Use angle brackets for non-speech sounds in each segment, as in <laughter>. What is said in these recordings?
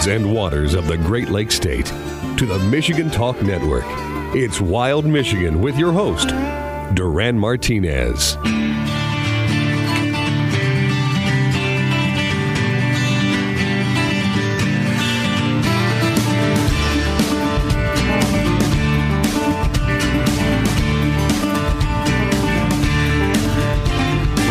woods and waters of the Great Lakes State to the Michigan Talk Network. It's Wild Michigan with your host, Duran Martinez.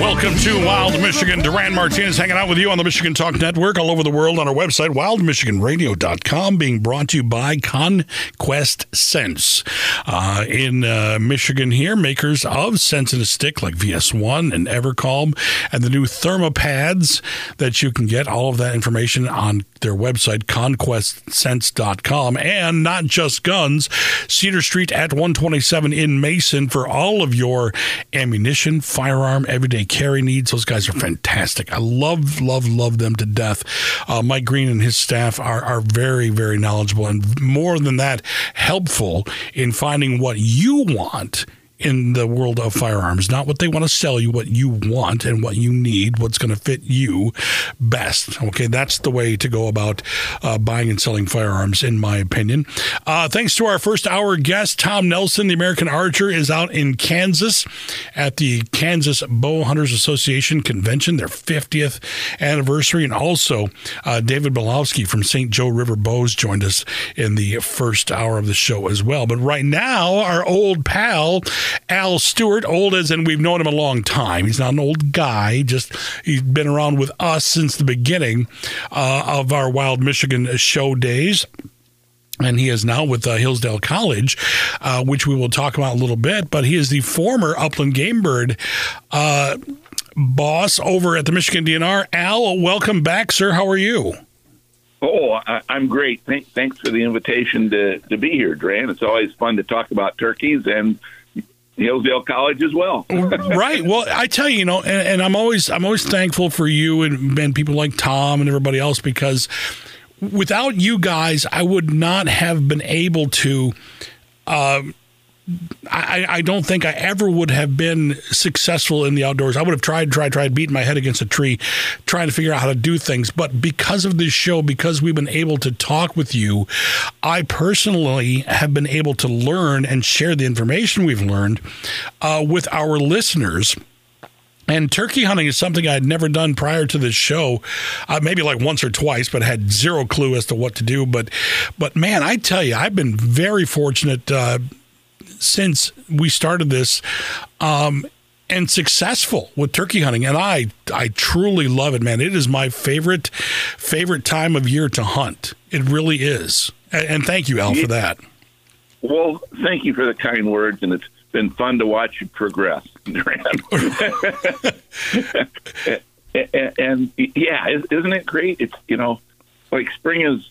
Welcome to Wild Michigan. Duran Martinez hanging out with you on the Michigan Talk Network all over the world on our website, wildmichiganradio.com, being brought to you by Conquest Scents. Uh, in uh, Michigan here, makers of Scent in a Stick like VS1 and Evercalm and the new Thermopads that you can get. All of that information on their website, conquestscents.com. And not just guns, Cedar Street at 127 in Mason for all of your ammunition, firearm, everyday carry needs. Those guys are fantastic. I love, love, love them to death. Uh, Mike Green and his staff are, are very, very knowledgeable and more than that, helpful in finding what you want in the world of firearms, not what they want to sell you, what you want and what you need, what's going to fit you best. Okay, that's the way to go about uh, buying and selling firearms, in my opinion. Uh, thanks to our first hour guest, Tom Nelson, the American Archer, is out in Kansas at the Kansas Bow Hunters Association convention, their 50th anniversary, and also uh, David Belowski from St. Joe River Bows joined us in the first hour of the show as well. But right now, our old pal. Al Stewart, old as and we've known him a long time. He's not an old guy, just he's been around with us since the beginning uh, of our Wild Michigan show days and he is now with uh, Hillsdale College, uh, which we will talk about a little bit. But he is the former Upland Game Bird uh, boss over at the Michigan DNR. Al, welcome back, sir. How are you? Oh, I, am great. Thank, thanks for the invitation to, to be here, Duran. It's always fun to talk about turkeys and Hillsdale College as well. <laughs> right. Well, I tell you, you know, and, and, I'm always I'm always thankful for you and, and people like Tom and everybody else because without you guys, I would not have been able to. Uh, I, I, don't think I ever would have been successful in the outdoors. I would have tried, tried, tried, beating my head against a tree, trying to figure out how to do things. But because of this show, because we've been able to talk with you, I personally have been able to learn and share the information we've learned uh, with our listeners. And turkey hunting is something I had never done prior to this show, uh, maybe like once or twice, but had zero clue as to what to do. But, but man, I tell you, I've been very fortunate. Uh, since we started this. Um, and successful with turkey hunting. And I I truly love it man. It is my favorite favorite time of year to hunt. It really is. And, thank you Al for that. Well thank you for the kind words and it's been fun to watch you progress <laughs> and, and yeah isn't it great? It's you know like spring is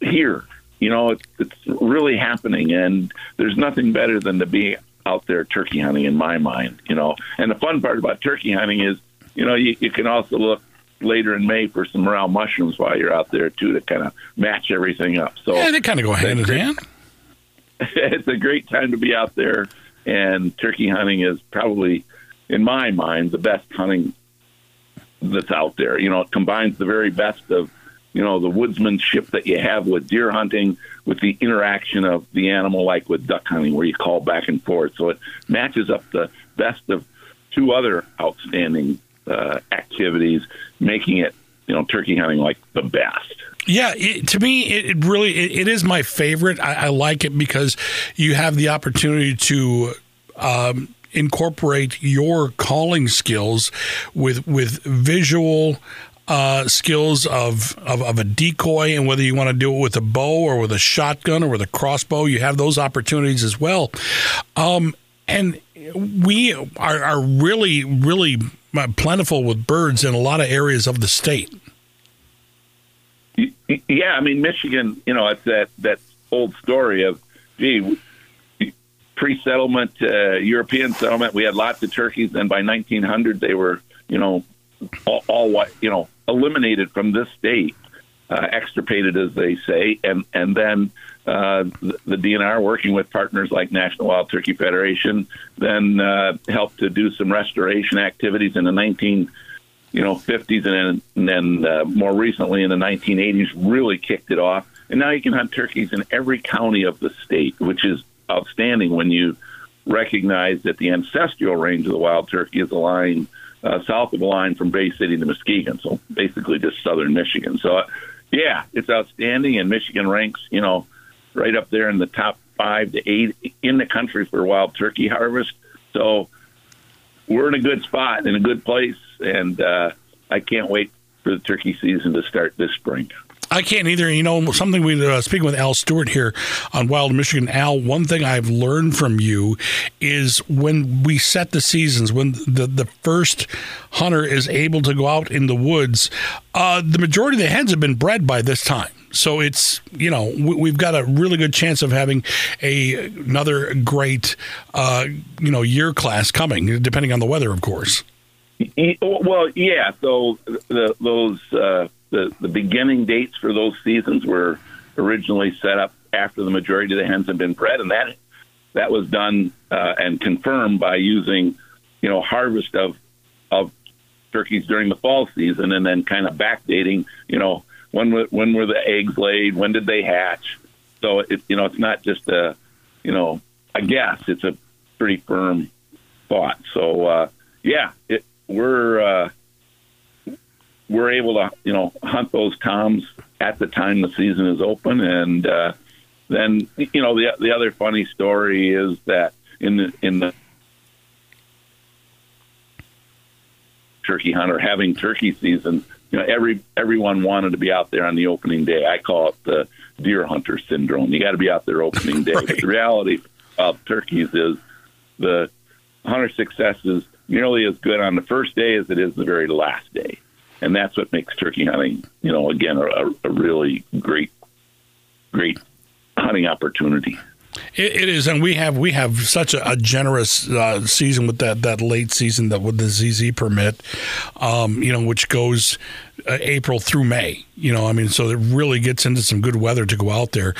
here you know, it's, it's really happening, and there's nothing better than to be out there turkey hunting in my mind. You know, and the fun part about turkey hunting is, you know, you, you can also look later in May for some morel mushrooms while you're out there too to kind of match everything up. So yeah, they kind of go hand in hand. <laughs> It's a great time to be out there, and turkey hunting is probably, in my mind, the best hunting that's out there. You know, it combines the very best of you know the woodsmanship that you have with deer hunting with the interaction of the animal like with duck hunting where you call back and forth so it matches up the best of two other outstanding uh, activities making it you know turkey hunting like the best yeah, it, to me, it, it really it, it is my favorite. I, I, like it because you have the opportunity to um, incorporate your calling skills with with visual uh, skills of, of, of a decoy, and whether you want to do it with a bow or with a shotgun or with a crossbow, you have those opportunities as well. Um, and we are, are really, really plentiful with birds in a lot of areas of the state. Yeah, I mean Michigan. You know, it's that that old story of, gee, pre-settlement, uh, European settlement. We had lots of turkeys, and by 1900 they were, you know, all, all you know eliminated from this state, uh, extirpated as they say, and and then uh, the, the, DNR, working with partners like National Wild Turkey Federation, then uh, helped to do some restoration activities in the 19, you know 50s, and then, and then uh, more recently in the 1980s, really kicked it off. And now you can hunt turkeys in every county of the state, which is outstanding when you recognize that the ancestral range of the wild turkey is a line uh, south of the line from Bay City to Muskegon, so basically just southern Michigan. So, uh, yeah, it's outstanding, and Michigan ranks, you know, right up there in the top five to eight in the country for wild turkey harvest. So, we're in a good spot, in a good place, and uh, I can't wait for the turkey season to start this spring. I can't either. You know, something we uh, speaking with Al Stewart here on Wild Michigan. Al, one thing I've learned from you is when we set the seasons, when the the first hunter is able to go out in the woods, uh, the majority of the hens have been bred by this time. So it's you know we, have got a really good chance of having a another great uh, you know year class coming, depending on the weather, of course. Well, yeah. So the, those uh, the the beginning dates for those seasons were originally set up after the majority of the hens had been bred, and that that was done uh, and confirmed by using you know harvest of of turkeys during the fall season, and then kind of backdating. You know when were, when were the eggs laid? When did they hatch? So it you know it's not just a you know a guess; it's a pretty firm thought. So uh, yeah, it, we're uh, we're able to you know hunt those toms at the time the season is open, and uh, then you know the the other funny story is that in the in the turkey hunter having turkey season, you know every everyone wanted to be out there on the opening day. I call it the deer hunter syndrome. You got to be out there opening day. <laughs> right. But the reality of turkeys is the hunter success is nearly as good on the first day as it is the very last day and that's what makes turkey hunting, you know, again, a, a really great, great hunting opportunity. It, it is, and we have we have such a, a generous uh, season with that that late season that with the ZZ permit, um, you know, which goes uh, April through May. You know, I mean, so it really gets into some good weather to go out there.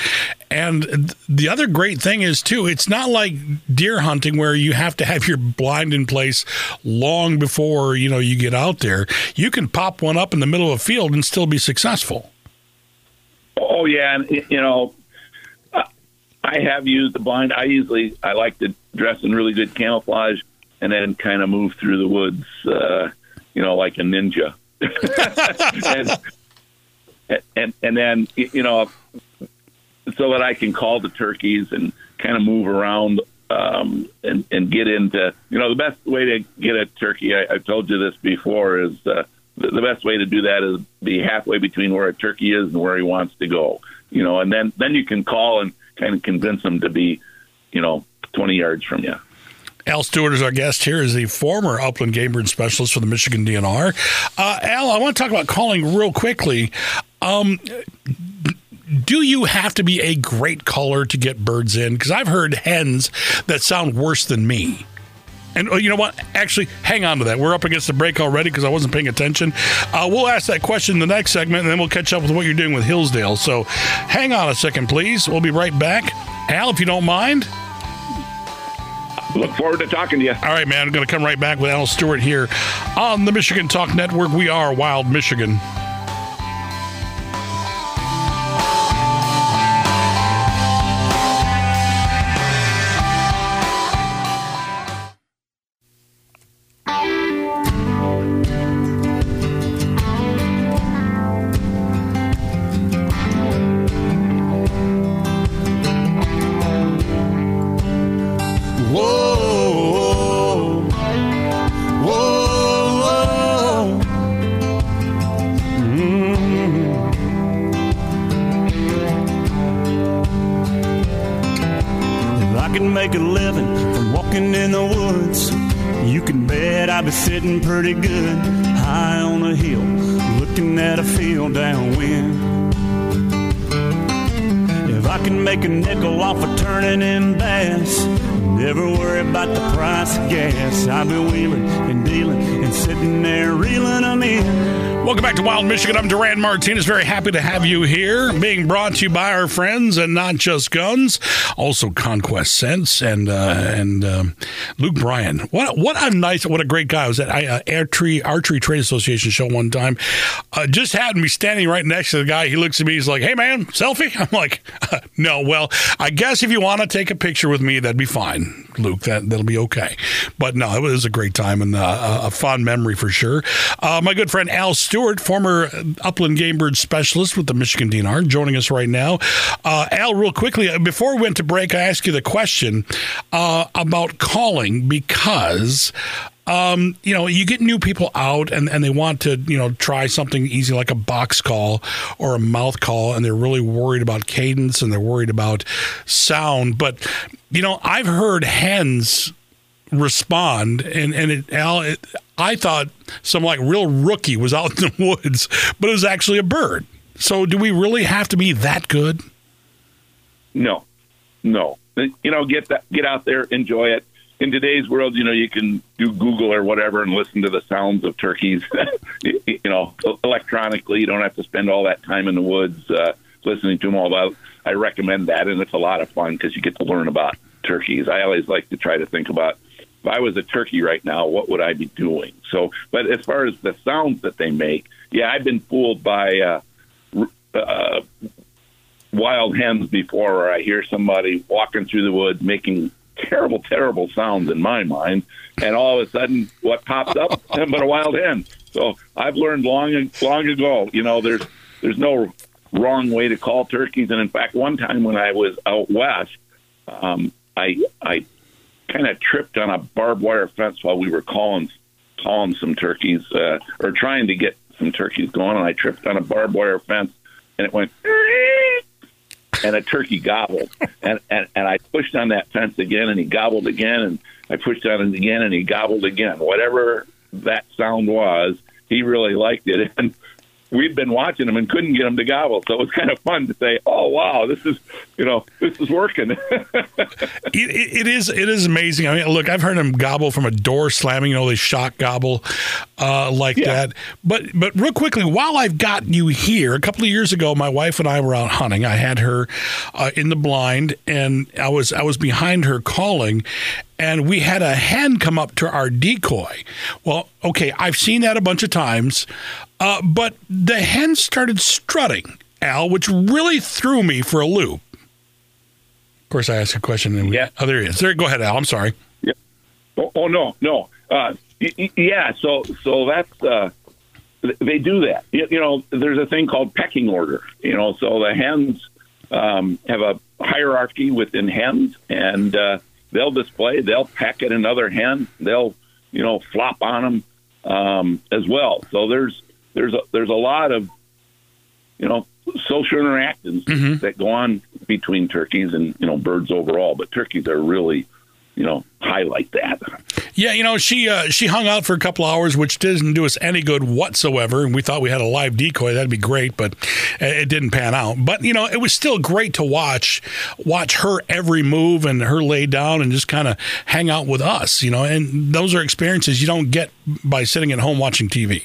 And the other great thing is too, it's not like deer hunting where you have to have your blind in place long before you know you get out there. You can pop one up in the middle of a field and still be successful. Oh yeah, and you know I have used the blind. I usually I like to dress in really good camouflage and then kind of move through the woods, uh, you know, like a ninja. <laughs> and, and and then you know, so that I can call the turkeys and kind of move around um, and and get into you know the best way to get a turkey. I, I've told you this before is uh, the, the best way to do that is be halfway between where a turkey is and where he wants to go. You know, and then then you can call and kind of convince them to be, you know, 20 yards from you. Al Stewart is our guest here, is the former upland game bird specialist for the Michigan DNR. Uh, Al, I want to talk about calling real quickly. Um, do you have to be a great caller to get birds in? Because I've heard hens that sound worse than me. And oh, you know what? Actually, hang on to that. We're up against the break already because I wasn't paying attention. Uh, we'll ask that question in the next segment, and then we'll catch up with what you're doing with Hillsdale. So hang on a second, please. We'll be right back. Al, if you don't mind. Look forward to talking to you. All right, man. I'm going to come right back with Al Stewart here on the Michigan Talk Network. We are Wild Michigan. I've Wild Michigan. I'm Duran Martinez. Very happy to have you here. Being brought to you by our friends and not just guns, also Conquest Scents and uh, and um, Luke Bryan. What what a nice, what a great guy. I was at uh, Archery Archery Trade Association show one time. Uh, just had me standing right next to the guy. He looks at me. He's like, "Hey man, selfie." <laughs> I'm like, <laughs> "No, well, I guess if you want to take a picture with me, that'd be fine, Luke. That that'll be okay." But no, it was a great time and uh, a fond memory for sure. Uh, my good friend Al Stewart Stewart, former upland game bird specialist with the Michigan DNR, joining us right now. Uh, Al, real quickly, uh, before we went to break, I asked you the question uh, about calling because. Um, you know, you get new people out and, and they want to, you know, try something easy like a box call or a mouth call, and they're really worried about cadence and they're worried about sound. But, you know, I've heard hens respond and and it, Al, it, I thought some like real rookie was out in the <laughs> woods, but it was actually a bird. So do we really have to be that good? No, no. You know, get that, get out there, enjoy it. In today's world, you know, you can do Google or whatever and listen to the sounds of turkeys. <laughs> you know, electronically, you don't have to spend all that time in the woods uh, listening to them. All I recommend that, and it's a lot of fun because you get to learn about turkeys. I always like to try to think about if I was a turkey right now, what would I be doing? So, but as far as the sounds that they make, yeah, I've been fooled by uh, uh, wild hens before, where I hear somebody walking through the woods making terrible, terrible sounds in my mind, and all of a sudden, what pops up? <laughs> but a wild hen. So I've learned long, and long ago. You know, there's there's no wrong way to call turkeys, and in fact, one time when I was out west, um, I I kind of tripped on a barbed wire fence while we were calling calling some turkeys uh, or trying to get some turkeys going, and I tripped on a barbed wire fence, and it went. And a turkey gobbled, and, and and I pushed on that fence again, and he gobbled again, and I pushed on it again, and he gobbled again. Whatever that sound was, he really liked it, <laughs> and we'd been watching them and couldn't get them to gobble. So it was kind of fun to say, "Oh wow, this is you know this is working." <laughs> it, it is it is amazing. I mean, look, I've heard them gobble from a door slamming. You know, they shock gobble uh, like yeah. that. But but real quickly, while I've got you here, a couple of years ago, my wife and I were out hunting. I had her uh, in the blind, and I was I was behind her calling, and we had a hen come up to our decoy. Well, okay, I've seen that a bunch of times, uh, but the hen started strutting, Al, which really threw me for a loop. Of course, I asked a question, and we, yeah, oh, there he is. There, go ahead, Al. I'm sorry. Yeah. Oh, oh no, no. Uh, yeah. So, so that's uh, they do that. You, you know, there's a thing called pecking order. You know, so the hens um, have a hierarchy within hens, and uh, they'll display, they'll peck at another hen, they'll you know flop on them um, as well. So there's there's a, there's a lot of you know social interactions mm-hmm. that go on between turkeys and you know birds overall, but turkeys are really you know highlight that. Yeah, you know she uh, she hung out for a couple hours, which didn't do us any good whatsoever. And we thought we had a live decoy, that'd be great, but it didn't pan out. But you know it was still great to watch watch her every move and her lay down and just kind of hang out with us. You know, and those are experiences you don't get by sitting at home watching TV.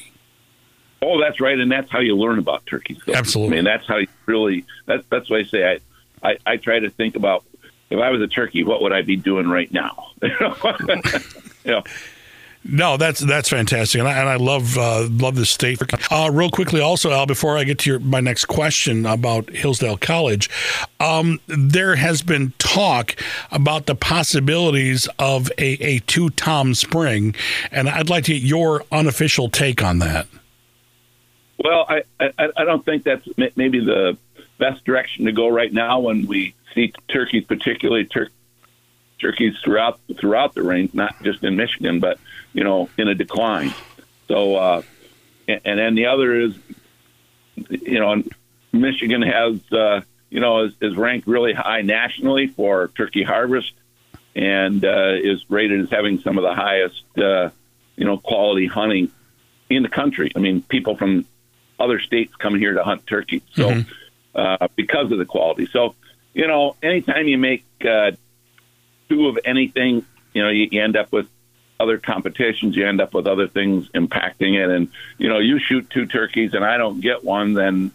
Oh, that's right, and that's how you learn about turkeys. So, Absolutely, I mean that's how you really. That's that's why I say I, I I try to think about if I was a turkey, what would I be doing right now? <laughs> yeah. No, that's that's fantastic, and I, and I love uh, love this state. Uh, real quickly, also, Al, before I get to your, my next question about Hillsdale College, um, there has been talk about the possibilities of a, a two Tom Spring, and I'd like to get your unofficial take on that. Well, I, I, I don't think that's maybe the best direction to go right now when we see turkeys, particularly tur- turkeys throughout throughout the range, not just in Michigan, but you know, in a decline. So, uh, and, and then the other is, you know, Michigan has, uh, you know, is, is ranked really high nationally for turkey harvest, and uh, is rated as having some of the highest, uh, you know, quality hunting in the country. I mean, people from other states come here to hunt turkey. So mm-hmm. uh, because of the quality. So you know, anytime you make uh, two of anything, you know, you, you end up with other competitions, you end up with other things impacting it. And you know, you shoot two turkeys and I don't get one, then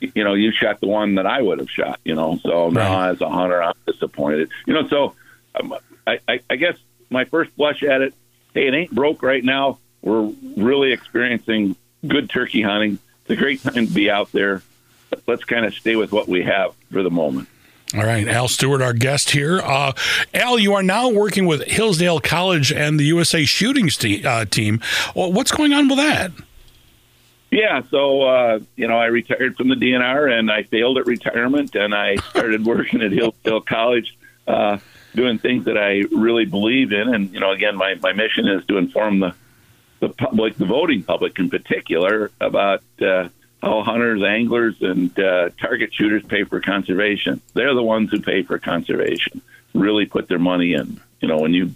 you know you shot the one that I would have shot. You know, so right. now as a hunter, I'm disappointed. You know, so um, I, I, I guess my first blush at it, hey, it ain't broke right now. We're really experiencing good turkey hunting. It's a great time to be out there. Let's kind of stay with what we have for the moment. All right, Al Stewart, our guest here. Uh, Al, you are now working with Hillsdale College and the USA Shooting uh, team. Well, what's going on with that? Yeah, so uh, you know, I retired from the DNR and I failed at retirement, and I started <laughs> working at Hillsdale College, uh, doing things that I really believe in. And you know, again, my my mission is to inform the the public, the voting public in particular, about uh, how hunters, anglers, and uh, target shooters pay for conservation. They're the ones who pay for conservation. Really put their money in. You know, when you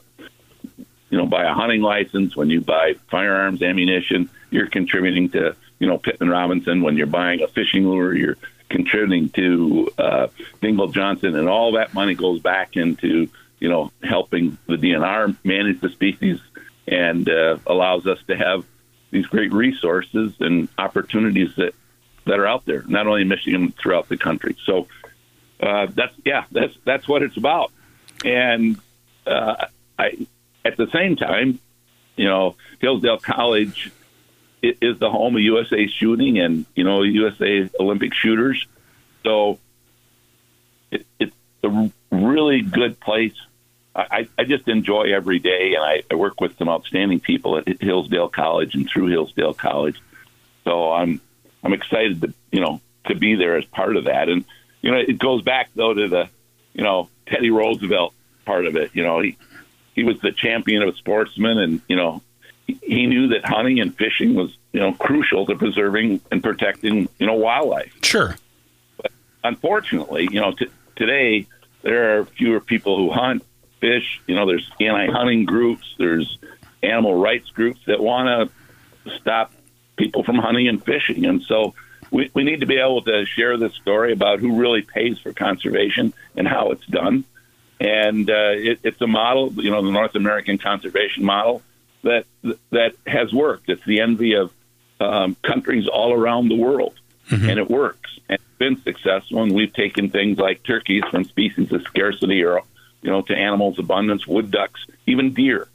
you know buy a hunting license, when you buy firearms, ammunition, you're contributing to you know Pittman Robertson. When you're buying a fishing lure, you're contributing to uh, Dingell Johnson, and all that money goes back into you know helping the DNR manage the species and uh, allows us to have these great resources and opportunities that that are out there, not only in Michigan, throughout the country. So uh, that's yeah, that's that's what it's about. And uh, I, at the same time, you know, Hillsdale College is the home of USA Shooting and you know USA Olympic shooters. So it, it's a really good place I, I just enjoy every day, and I, I work with some outstanding people at Hillsdale College and through Hillsdale College. So I'm I'm excited to you know to be there as part of that, and you know it goes back though to the you know Teddy Roosevelt part of it. You know he he was the champion of sportsmen, and you know he, knew that hunting and fishing was you know crucial to preserving and protecting you know wildlife. Sure. But unfortunately, you know t- today there are fewer people who hunt fish. You know, there's anti-hunting groups, there's animal rights groups that want to stop people from hunting and fishing, and so we, we need to be able to share this story about who really pays for conservation and how it's done. And uh, it, it's a model, you know, the North American conservation model that that has worked. It's the envy of um, countries all around the world, mm-hmm. and it works. And it's been successful. And we've taken things like turkeys from species of scarcity or you know, to animals abundance, wood ducks, even deer.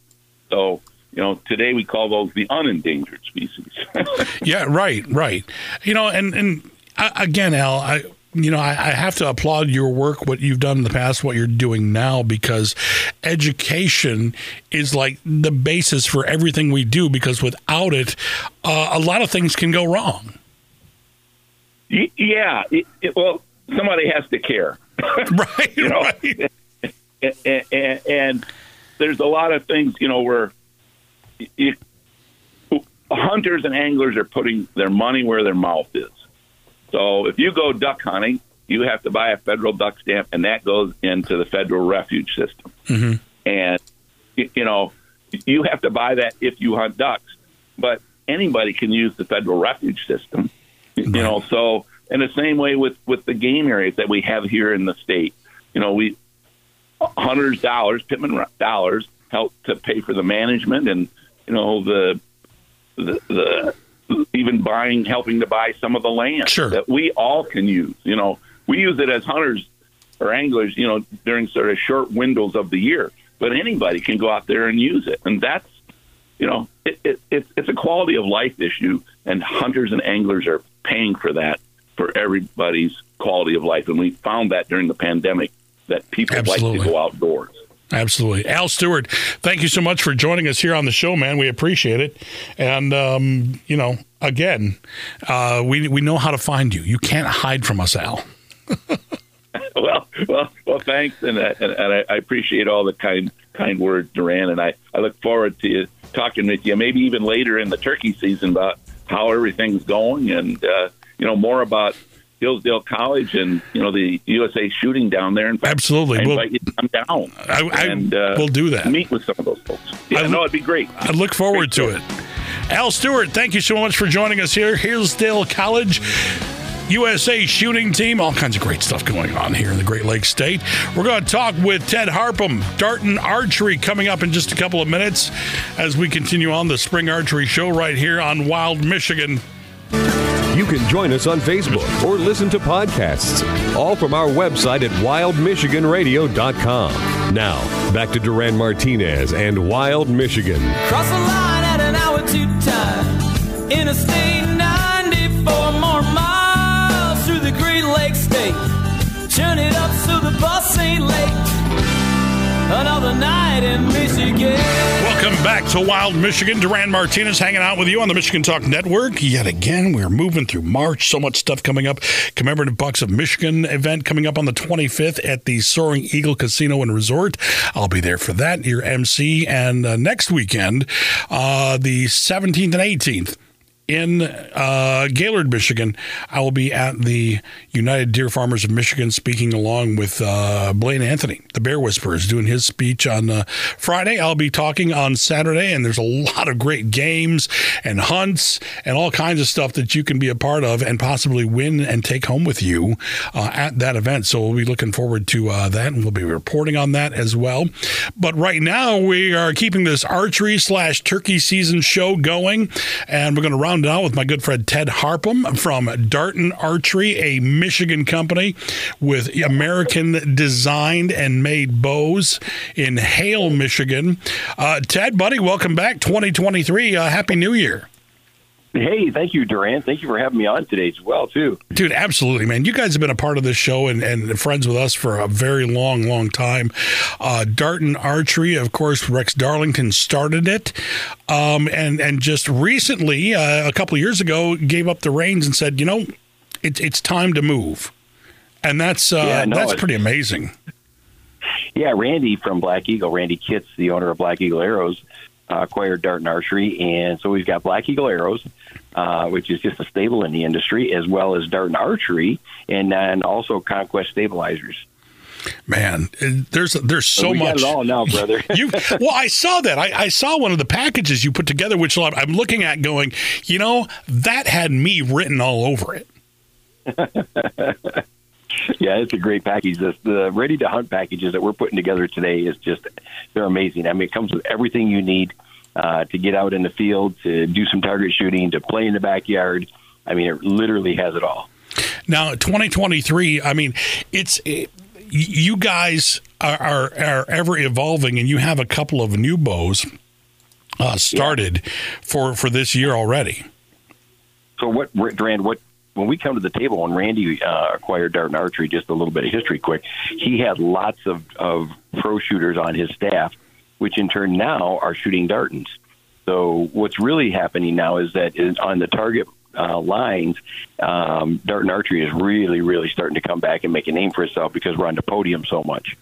So, you know, today we call those the unendangered species. <laughs> yeah, right, right. You know, and and uh, again, Al, I you know, I, I, have to applaud your work, what you've done in the past, what you're doing now, because education is like the basis for everything we do. Because without it, uh, a lot of things can go wrong. Yeah, it, it, well, somebody has to care, <laughs> <laughs> right? you know, right and, and, and there's a lot of things, you know, where you, hunters and anglers are putting their money where their mouth is. So if you go duck hunting, you have to buy a federal duck stamp, and that goes into the federal refuge system. Mm-hmm. And you know, you have to buy that if you hunt ducks, but anybody can use the federal refuge system. You know, so in the same way with with the game areas that we have here in the state, you know, we hunters dollars, Pittman dollars, help to pay for the management and you know the the, the even buying, helping to buy some of the land sure. that we all can use. You know, we use it as hunters or anglers, you know, during sort of short windows of the year. But anybody can go out there and use it, and that's you know, it, it, it, it's a quality of life issue, and hunters and anglers are paying for that for everybody's quality of life, and we found that during the pandemic that people Absolutely. like to go outdoors. Absolutely. Al Stewart, thank you so much for joining us here on the show, man. We appreciate it. And, um, you know, again, uh, we, we know how to find you. You can't hide from us, Al. <laughs> well, well, well, thanks. And, uh, and, and, I appreciate all the kind, kind words, Duran. And I, I look forward to talking with you, maybe even later in the turkey season about how everything's going and, uh, you know, more about Hillsdale College and you know the USA shooting down there. And absolutely, I invite we'll, you to come down. I, I, and uh, we'll do that. Meet with some of those folks. Yeah, I know it'd be great. I look forward great to it. Al Stewart, thank you so much for joining us here, Hillsdale College. USA shooting team. All kinds of great stuff going on here in the Great Lakes State. We're going to talk with Ted Harpham, Darton Archery, coming up in just a couple of minutes as we continue on the Spring Archery Show right here on Wild Michigan. You can join us on Facebook or listen to podcasts, all from our website at wildmichiganradio.com. Now, back to Duran Martinez and Wild Michigan. Cross the line at an hour too time. Interstate 94 more miles through the Great Lakes State. Turn it up so the bus ain't late. Another night in Michigan. Back to Wild Michigan. Duran Martinez hanging out with you on the Michigan Talk Network. Yet again, we're moving through March. So much stuff coming up. Commemorative Bucks of Michigan event coming up on the 25th at the Soaring Eagle Casino and Resort. I'll be there for that, your MC. And uh, next weekend, uh, the 17th and 18th in uh, Gaylord, Michigan. I will be at the United Deer Farmers of Michigan speaking along with uh, Blaine Anthony, the Bear Whisperers, doing his speech on uh, Friday. I'll be talking on Saturday, and there's a lot of great games and hunts and all kinds of stuff that you can be a part of and possibly win and take home with you uh, at that event. So we'll be looking forward to uh, that, and we'll be reporting on that as well. But right now, we are keeping this archery slash turkey season show going, and we're going to round it out with my good friend Ted Harpham from Darton Archery, a Michigan company with American designed and made bows in Hale, Michigan. Uh, Ted, buddy, welcome back 2023. Uh, Happy New Year. Hey, thank you, Duran. Thank you for having me on today as well, too. Dude, absolutely, man. You guys have been a part of this show and, and friends with us for a very long, long time. Uh, Darton Archery, of course, Rex Darlington started it, um, and and just recently, uh, a couple of years ago, gave up the reins and said, you know, it's it's time to move, and that's uh, Yeah, no, that's pretty amazing. Yeah, Randy from Black Eagle, Randy Kitts, the owner of Black Eagle Arrows, uh, acquired and Archery, and so we've got Black Eagle Arrows, uh, which is just a stable in the industry, as well as Darton Archery, and then also Conquest Stabilizers. Man, there's there's so much. got it all now, brother. <laughs> you well, I saw that. I, I saw one of the packages you put together, which I'm looking at, going, you know, that had me written all over it. <laughs> yeah, it's a great package. The, the ready to hunt packages that we're putting together today is just they're amazing. I mean, it comes with everything you need uh, to get out in the field, to do some target shooting, to play in the backyard. I mean, it literally has it all. Now, 2023. I mean, it's it, you guys are, are are ever evolving, and you have a couple of new bows uh, started for for this year already. So what, Rand? What when we come to the table when Randy uh, acquired Darton Archery, just a little bit of history, quick. He had lots of of pro shooters on his staff, which in turn now are shooting Dartons. So what's really happening now is that on the target uh, lines, um, Darton Archery is really, really starting to come back and make a name for itself because we're on the podium so much.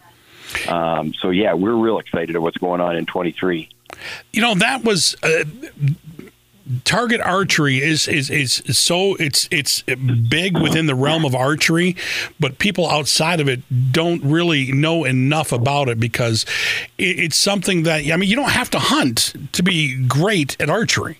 Um, so yeah, we're real excited at what's going on in 23. You know, that was. Uh, target archery is, is is so it's it's big within the realm of archery, but people outside of it don't really know enough about it because it, it's something that I mean you don't have to hunt to be great at archery.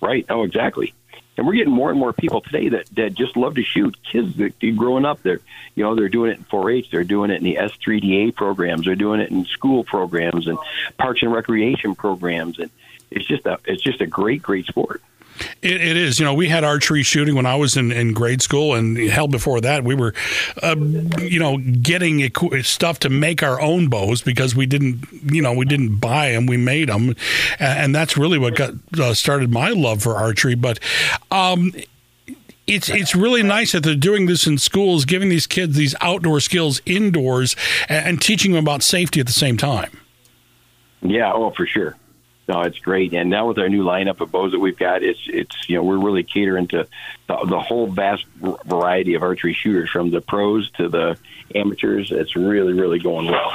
Right. Oh, exactly. And we're getting more and more people today that, that just love to shoot. Kids that growing up, they're you know they're doing it in 4-H, they're doing it in the S3DA programs, they're doing it in school programs and parks and recreation programs, and it's just a it's just a great great sport. It, it is. You know, we had archery shooting when I was in, in grade school, and hell, before that, we were, uh, you know, getting equ- stuff to make our own bows because we didn't, you know, we didn't buy them, we made them, and, and that's really what got uh, started my love for archery. But um, it's it's really nice that they're doing this in schools, giving these kids these outdoor skills indoors, and, and teaching them about safety at the same time. Yeah, oh for sure. No, it's great. And now with our new lineup of bows that we've got, it's it's you know we're really catering to the, the whole vast variety of archery shooters, from the pros to the amateurs. It's really really going well.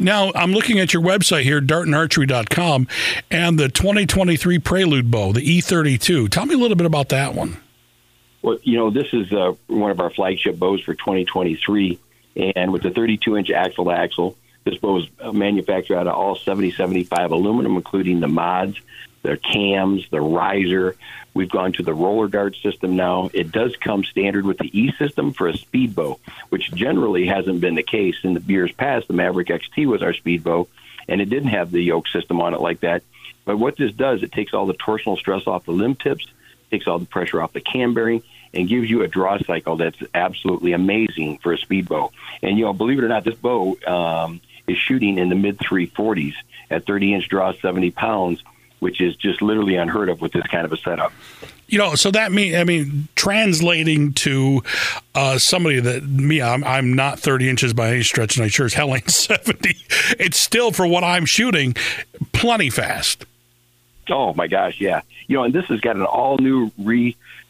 Now, I'm looking at your website here, dartonarchery.com, and the 2023 Prelude bow, the E32. Tell me a little bit about that one. Well, you know, this is uh, one of our flagship bows for 2023, and with the 32 inch axle to axle, this bow is manufactured out of all 7075 aluminum, including the mods, the cams, the riser. We've gone to the roller guard system now. It does come standard with the E system for a speed bow, which generally hasn't been the case in the years past. The Maverick XT was our speed bow, and it didn't have the yoke system on it like that. But what this does, it takes all the torsional stress off the limb tips, takes all the pressure off the cam bearing, and gives you a draw cycle that's absolutely amazing for a speed bow. And you know, believe it or not, this bow um, is shooting in the mid 340s at 30 inch draw, 70 pounds, which is just literally unheard of with this kind of a setup. You know, so that mean I mean, translating to uh, somebody that me, I'm, I'm not 30 inches by any stretch, and I sure as hell ain't <laughs> 70. It's still for what I'm shooting, plenty fast. Oh my gosh, yeah. You know, and this has got an all new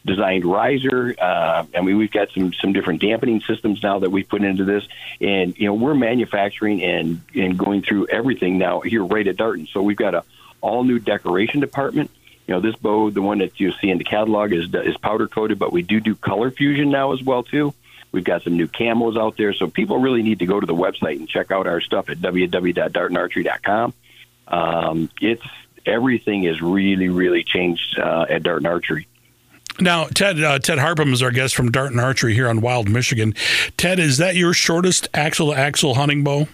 redesigned riser. Uh, we've got some some different dampening systems now that we've put into this, and you know, we're manufacturing and and going through everything now here right at Darton. So we've got a all new decoration department. You know, this bow, the one that you see in the catalog, is is powder coated, but we do do color fusion now as well too. We've got some new camos out there, so people really need to go to the website and check out our stuff at www.dartonarchery.com. Um, it's everything is really, really changed uh, at Darton Archery. Now, Ted uh, Ted Harpham is our guest from Darton Archery here on Wild, Michigan. Ted, is that your shortest axle to axle hunting bow?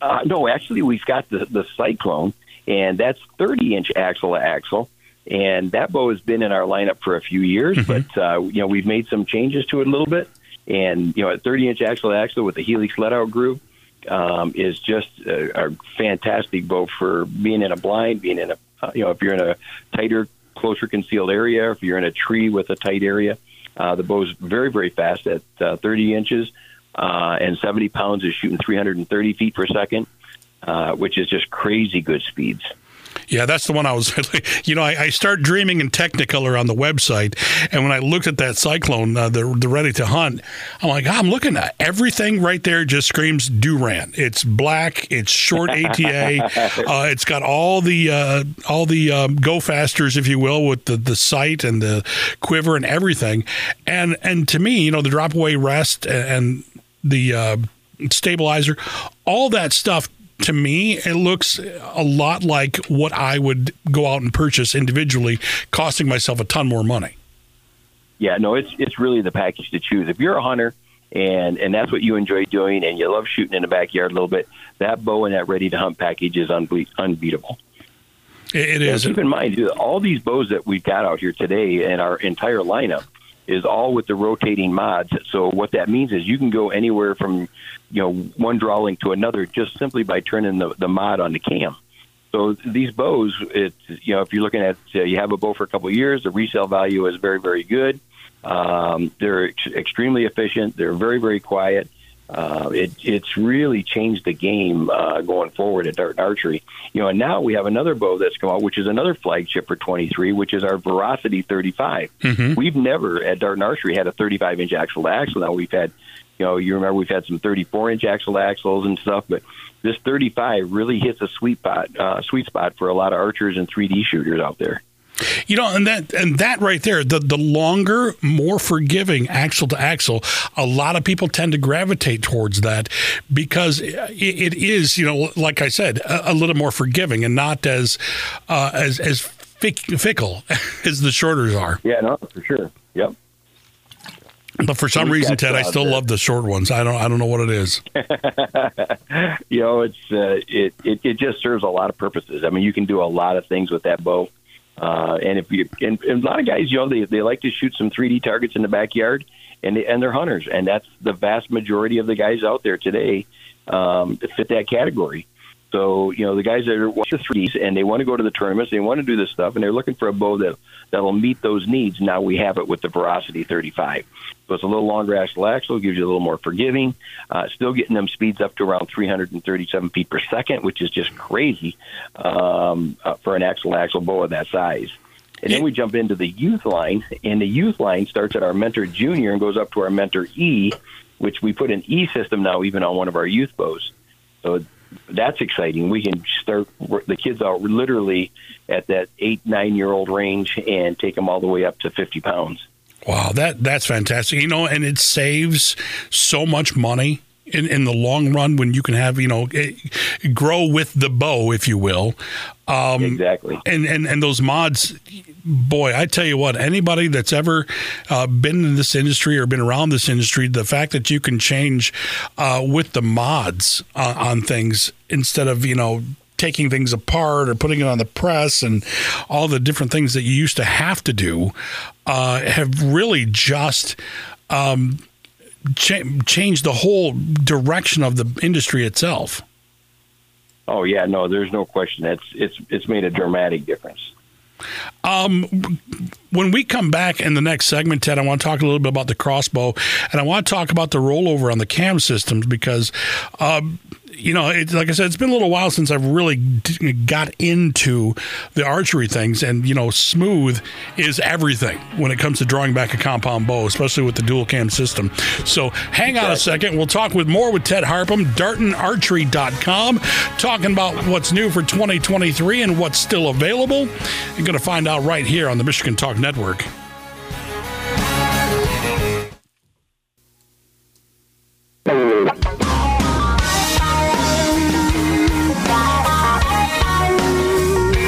Uh, no, actually, we've got the the Cyclone, and that's 30 inch axle to axle. And that bow has been in our lineup for a few years, mm-hmm. but uh, you know we've made some changes to it a little bit. And you know, at 30 inch axle to axle with the Helix let out groove, um, is just a, a fantastic bow for being in a blind, being in a uh, you know if you're in a tighter, closer concealed area, if you're in a tree with a tight area. Uh, the bow's very very fast at uh, 30 inches uh, and 70 pounds is shooting 330 feet per second, uh, which is just crazy good speeds. Yeah, that's the one I was. <laughs> You know, I, I start dreaming in Technicolor on the website, and when I looked at that Cyclone, uh, the the ready to hunt, I'm like, oh, I'm looking at everything right there. Just screams Duran. It's black. It's short <laughs> ATA. uh, it's got all the uh, all the um, go fasters, if you will, with the the sight and the quiver and everything. And and to me, you know, the drop away rest and, and the uh, stabilizer, all that stuff to me, it looks a lot like what I would go out and purchase individually, costing myself a ton more money. Yeah, no, it's it's really the package to choose. If you're a hunter and and that's what you enjoy doing, and you love shooting in the backyard a little bit, that bow and that ready to hunt package is unbe- unbeatable. It, it is. Keep in mind, all these bows that we've got out here today and our entire lineup is all with the rotating mods. So what that means is you can go anywhere from you know one draw link to another just simply by turning the, the mod on the cam. So these bows, it's you know if you're looking at uh, you have a bow for a couple of years, the resale value is very very good. Um, they're ex- extremely efficient. They're very very quiet. Uh, it, it's really changed the game uh, going forward at Dart Archery. You know, and now we have another bow that's come out, which is another flagship for 23, which is our Veracity 35. Mm-hmm. We've never at Dart Archery had a 35 inch axle to axle. Now we've had you know, you remember we've had some 34 inch axle axles and stuff, but this 35 really hits a sweet spot, uh, sweet spot for a lot of archers and 3D shooters out there. You know, and that and that right there, the the longer, more forgiving axle to axle, a lot of people tend to gravitate towards that because it, it is, you know, like I said, a, a little more forgiving and not as uh, as as fickle <laughs> as the shorters are. Yeah, no, for sure. Yep. But for some reason, Ted, I still love the short ones. I don't. I don't know what it is. <laughs> you know, it's uh, it, it it just serves a lot of purposes. I mean, you can do a lot of things with that bow. Uh, and if you and, and a lot of guys, you know, they they like to shoot some 3D targets in the backyard, and they, and they're hunters, and that's the vast majority of the guys out there today um, fit that category. So you know the guys that are the threes and they want to go to the tournaments, they want to do this stuff, and they're looking for a bow that that'll meet those needs. Now we have it with the Veracity 35. So it's a little longer axle axle, gives you a little more forgiving, uh, still getting them speeds up to around 337 feet per second, which is just crazy um, uh, for an axle axle bow of that size. And then we jump into the youth line, and the youth line starts at our Mentor Junior and goes up to our Mentor E, which we put an E system now even on one of our youth bows. So that's exciting. We can start the kids out literally at that eight nine year old range and take them all the way up to fifty pounds. Wow, that that's fantastic. You know, and it saves so much money in, in the long run when you can have you know eh, grow with the bow, if you will. Um, exactly. And, and and those mods, boy, I tell you what, anybody that's ever uh, been in this industry or been around this industry, the fact that you can change uh, with the mods uh, on things instead of you know taking things apart or putting it on the press and all the different things that you used to have to do uh, have really just um, cha- changed the whole direction of the industry itself. Oh yeah, no, there's no question. It's it's it's made a dramatic difference. Um, when we come back in the next segment, Ted, I want to talk a little bit about the crossbow, and I want to talk about the rollover on the cam systems because. Um, you know, it, like I said, it's been a little while since I've really got into the archery things, and you know, smooth is everything when it comes to drawing back a compound bow, especially with the dual cam system. So, hang on a second. We'll talk with more with Ted Harpham, DartonArchery.com, talking about what's new for 2023 and what's still available. You're going to find out right here on the Michigan Talk Network.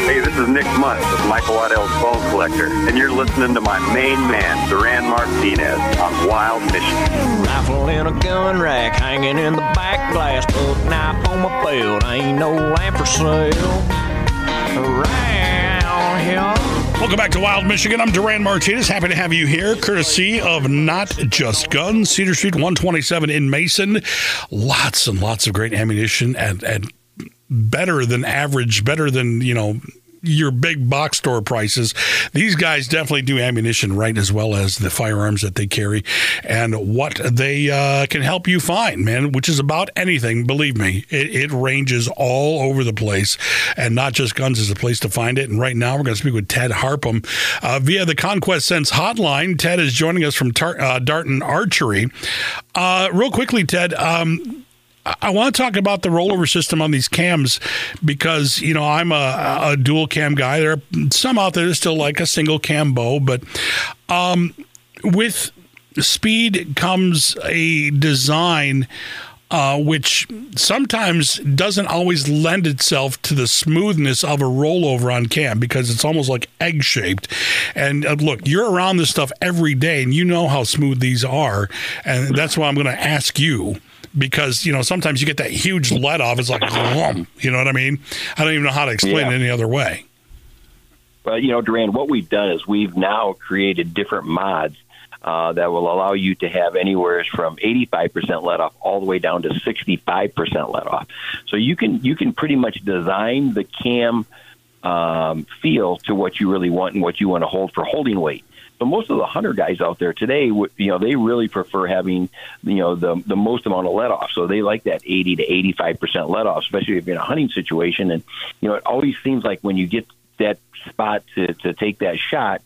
Hey, this is Nick Mundt with Michael Waddell's Bone Collector, and you're listening to my main man, Duran Martinez, on Wild Michigan. Rifle in a gun rack, hanging in the back glass, buck knife on my belt, ain't no lamp for sale. Around here. Welcome back to Wild Michigan. I'm Duran Martinez. Happy to have you here, courtesy of Not Just Guns, Cedar Street 127 in Mason. Lots and lots of great ammunition and, and better than average, better than, you know, your big box store prices. These guys definitely do ammunition right as well as the firearms that they carry and what they uh, can help you find, man, which is about anything. Believe me, it, it ranges all over the place, and not just guns is a place to find it. And right now, we're going to speak with Ted Harpham uh, via the Conquest Scents hotline. Ted is joining us from Tar- uh, Darton Archery. Uh, real quickly, Ted. Um, I want to talk about the rollover system on these cams because you know I'm a, a dual cam guy. There are some out there that still like a single cam bow, but um, with speed comes a design. Uh, which sometimes doesn't always lend itself to the smoothness of a rollover on cam because it's almost like egg shaped. And uh, look, you're around this stuff every day and you know how smooth these are. And that's why I'm going to ask you because you know sometimes you get that huge let off. It's like, you know what I mean? I don't even know how to explain Yeah. it any other way. Well, you know, Duran, what we've done is we've now created different mods uh, that will allow you to have anywhere from 85% let off all the way down to 65% let off. So you can you can pretty much design the cam um, feel to what you really want and what you want to hold for holding weight. So most of the hunter guys out there today, you know, they really prefer having, you know, the the most amount of let off. So they like that 80 to 85 percent let off, especially if you're in a hunting situation. And you know, it always seems like when you get that spot to to take that shot,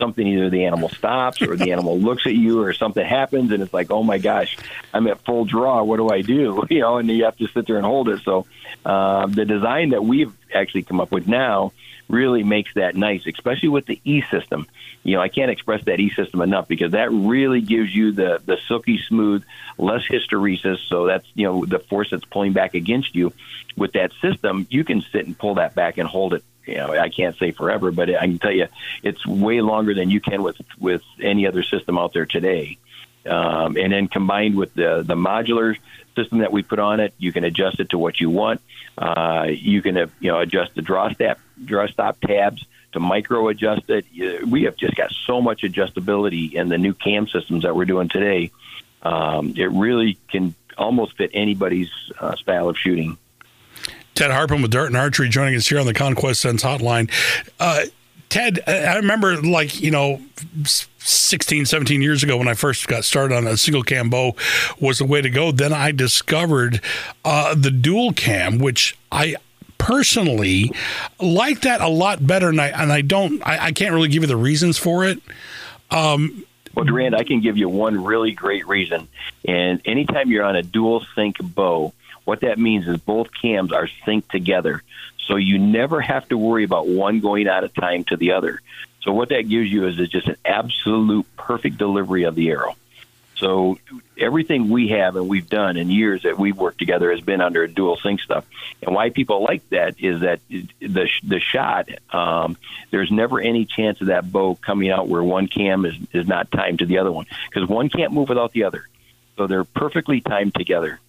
something either the animal stops or the <laughs> animal looks at you or something happens and it's like oh my gosh i'm at full draw what do i do <laughs> you know and you have to sit there and hold it so uh, the design that we've actually come up with now really makes that nice especially with the e system you know i can't express that e system enough because that really gives you the the silky smooth less hysteresis so that's you know the force that's pulling back against you with that system you can sit and pull that back and hold it you know, I can't say forever, but I can tell you it's way longer than you can with with any other system out there today. Um, and then combined with the the modular system that we put on it, you can adjust it to what you want. Uh, you can uh, you know adjust the draw stop draw stop tabs to micro adjust it. We have just got so much adjustability in the new cam systems that we're doing today. Um, it really can almost fit anybody's uh, style of shooting. Ted Harpham with Darton Archery joining us here on the Conquest Scents hotline. Uh, Ted, I I remember like, you know, 16, 17 years ago when I first got started on a single cam bow was the way to go. Then I discovered uh, the dual cam, which I personally like that a lot better. And I, and I don't, I, I can't really give you the reasons for it. Um, well, Duran, I can give you one really great reason. And anytime you're on a dual sync bow, what that means is both cams are synced together. So you never have to worry about one going out of time to the other. So what that gives you is, is just an absolute perfect delivery of the arrow. So everything we have and we've done in years that we've worked together has been under dual sync stuff. And why people like that is that the the shot um, there's never any chance of that bow coming out where one cam is is not timed to the other one because one can't move without the other. So they're perfectly timed together.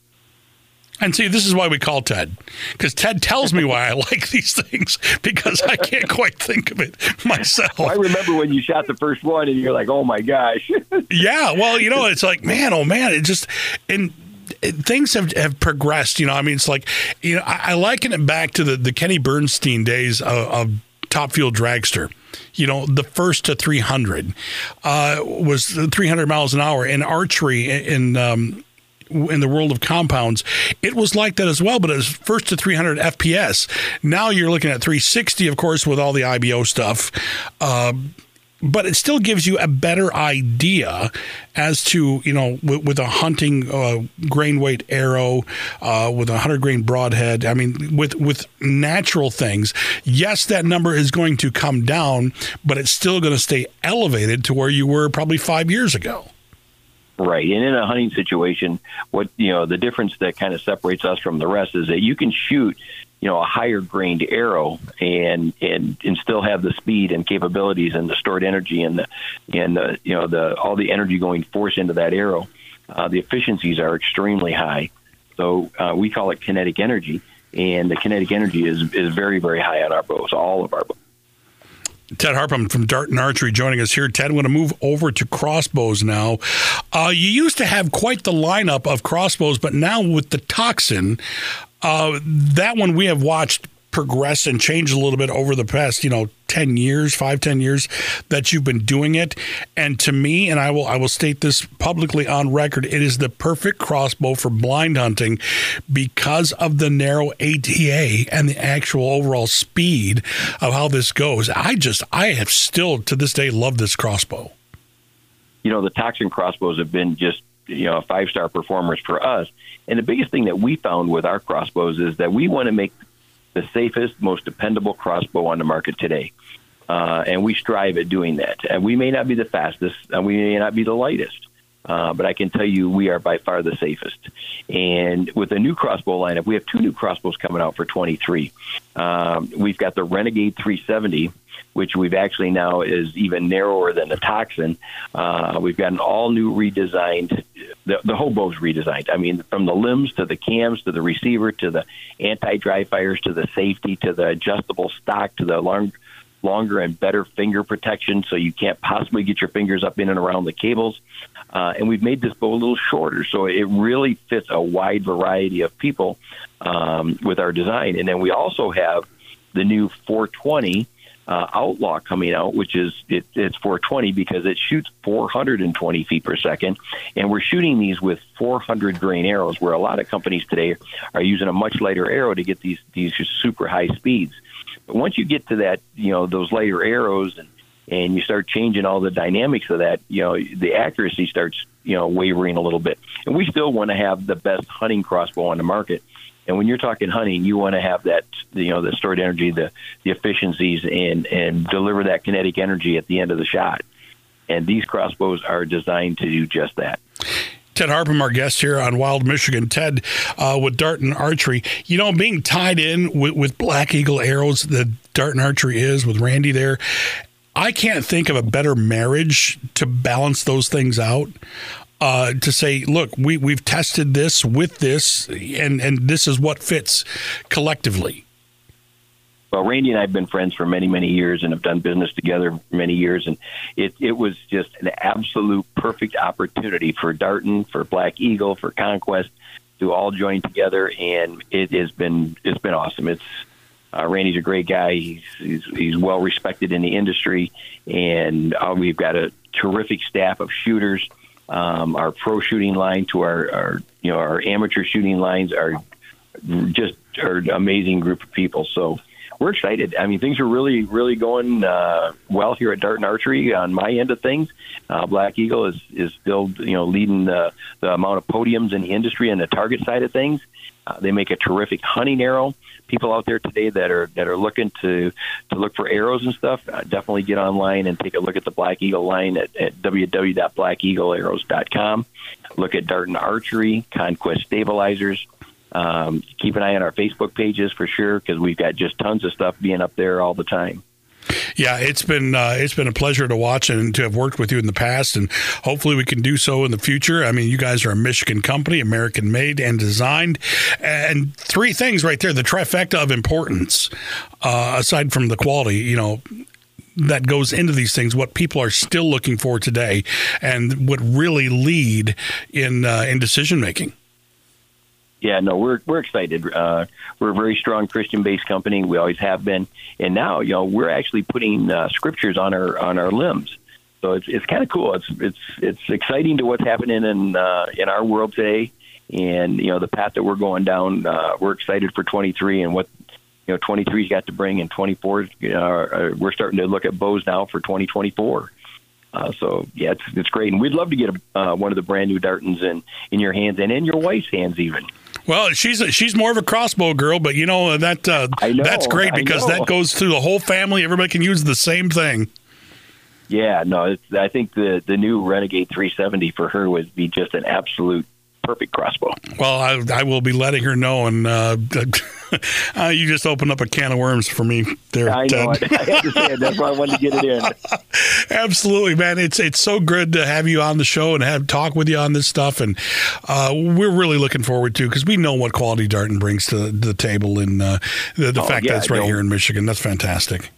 And see, this is why we call Ted, because Ted tells me why I like these things because I can't quite think of it myself. I remember when you shot the first one and you're like, "Oh my gosh!" <laughs> yeah, well, you know, it's like, man, oh man, it just and things have, have progressed. You know, I mean, it's like, you know, I, I liken it back to the, the Kenny Bernstein days of, of Top Fuel Dragster. You know, the first to 300 uh, was 300 miles an hour in archery in um, in the world of compounds, it was like that as well, but it was first to 300 FPS. Now you're looking at 360, of course, with all the IBO stuff. Uh, but it still gives you a better idea as to you know with, with a hunting uh, grain weight arrow uh, with a 100 grain broadhead i mean with with natural things yes that number is going to come down but it's still going to stay elevated to where you were probably five years ago Right. And in a hunting situation, what, you know, the difference that kind of separates us from the rest is that you can shoot, you know, a higher grained arrow and, and, and still have the speed and capabilities and the stored energy and the, and the, you know, the, all the energy going force into that arrow. Uh, the efficiencies are extremely high. So uh, we call it kinetic energy. And the kinetic energy is, is very, very high on our bows, all of our bows. Ted Harpham from Darton Archery joining us here. Ted, I'm going to move over to crossbows now. Uh, you used to have quite the lineup of crossbows, but now with the Toxin, uh, that one we have watched progress and change a little bit over the past, you know, 10 years, five, 10 years that you've been doing it. And to me, and I will, I will state this publicly on record, it is the perfect crossbow for blind hunting because of the narrow ATA and the actual overall speed of how this goes. I just, I have still to this day loved this crossbow. You know, the Toxin crossbows have been just you know five star performers for us. And the biggest thing that we found with our crossbows is that we want to make the safest, most dependable crossbow on the market today. Uh, and we strive at doing that. And we may not be the fastest, and we may not be the lightest, uh, but I can tell you we are by far the safest. And with the new crossbow lineup, we have two new crossbows coming out for 23. Um, we've got the Renegade 370, which we've actually now is even narrower than the Toxin. Uh, we've got an all new redesigned, the, the whole bow's redesigned. I mean, from the limbs to the cams to the receiver to the anti dry fires to the safety to the adjustable stock to the long, longer and better finger protection so you can't possibly get your fingers up in and around the cables. Uh, and we've made this bow a little shorter, so it really fits a wide variety of people um, with our design. And then we also have the new 420 uh, Outlaw coming out, which is it, it's 420 because it shoots 420 feet per second, and we're shooting these with 400 grain arrows, where a lot of companies today are using a much lighter arrow to get these these super high speeds. But once you get to that, you know, those lighter arrows and and you start changing all the dynamics of that, you know, the accuracy starts, you know, wavering a little bit. And we still want to have the best hunting crossbow on the market. And when you're talking hunting, you want to have that, you know, the stored energy, the the efficiencies, and and deliver that kinetic energy at the end of the shot. And these crossbows are designed to do just that. Ted Harpham, our guest here on Wild Michigan. Ted, uh, with Darton Archery, you know, being tied in with, with Black Eagle arrows, the Darton Archery is with Randy there. I can't think of a better marriage to balance those things out uh, to say, look, we we've tested this with this, and and this is what fits collectively. Well, Randy and I have been friends for many, many years and have done business together for many years. And it, it was just an absolute perfect opportunity for Darton, for Black Eagle, for Conquest to all join together. And it has been, it's been awesome. It's, uh, Randy's a great guy. He's, he's, he's well respected in the industry. And uh, we've got a terrific staff of shooters um, our pro shooting line to our, our you know our amateur shooting lines are just are an amazing group of people. So we're excited. I mean, things are really, really going uh, well here at Darton Archery on my end of things. Uh, Black Eagle is is still, you know, leading the, the amount of podiums in the industry and the target side of things. Uh, they make a terrific hunting arrow. People out there today that are that are looking to to look for arrows and stuff, uh, definitely get online and take a look at the Black Eagle line at, at www.blackeaglearrows.com. Look at Darton Archery, Conquest Stabilizers. Um, keep an eye on our Facebook pages for sure because we've got just tons of stuff being up there all the time. Yeah, it's been uh, it's been a pleasure to watch and to have worked with you in the past, and hopefully we can do so in the future. I mean, you guys are a Michigan company, American made and designed, and three things right there: the trifecta of importance, uh, aside from the quality. You know, that goes into these things, what people are still looking for today, and what really lead in uh, in decision making. Yeah, no, we're we're excited. Uh, we're a very strong Christian-based company. We always have been, and now you know we're actually putting uh, scriptures on our on our limbs. So it's it's kind of cool. It's it's it's exciting to what's happening in uh, in our world today, and you know the path that we're going down. Uh, we're excited for 23 and what you know 23's got to bring, and 24. You know, uh, we're starting to look at bows now for 2024. Uh, so yeah, it's it's great, and we'd love to get a, uh, one of the brand new Dartons in in your hands and in your wife's hands even. Well, she's a, she's more of a crossbow girl, but you know that uh, know, that's great because that goes through the whole family. Everybody can use the same thing. Yeah, no, it's, I think the the new Renegade 370 for her would be just an absolute perfect crossbow. Well, I, I will be letting her know, and uh, <laughs> uh, you just opened up a can of worms for me there, I Ted. know. I had to say it. That's why I wanted to get it in. <laughs> Absolutely, man. It's it's so good to have you on the show and have talk with you on this stuff, and uh, we're really looking forward to because we know what quality Darton brings to the table, and uh, the, the Oh, fact yeah, that it's right here in Michigan. That's fantastic.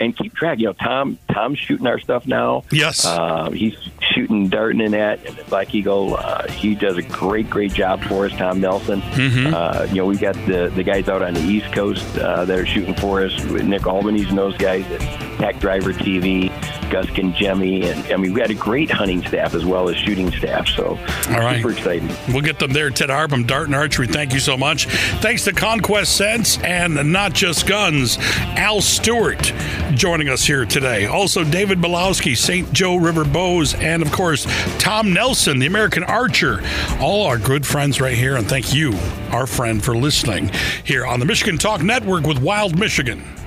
And keep track. You know, Tom Tom's shooting our stuff now. Yes. Uh, he's shooting Darton, in that and Black Eagle. Uh, he does a great, great job for us, Tom Nelson. Mm-hmm. Uh, you know, we got the the guys out on the East Coast uh, that are shooting for us. Nick Albanese and those guys at Pack Driver TV, Gus and Jemmy, and I mean, we had a great hunting staff as well as shooting staff. So, All right. super exciting. We'll get them there. Ted Harpham, Darton Archery, thank you so much. Thanks to Conquest Scents and Not Just Guns, Al Stewart joining us here today. Also, David Belowski, St. Joe River Bows, and of course, Tom Nelson, the American Archer. All our good friends right here. And thank you, our friend, for listening here on the Michigan Talk Network with Wild Michigan.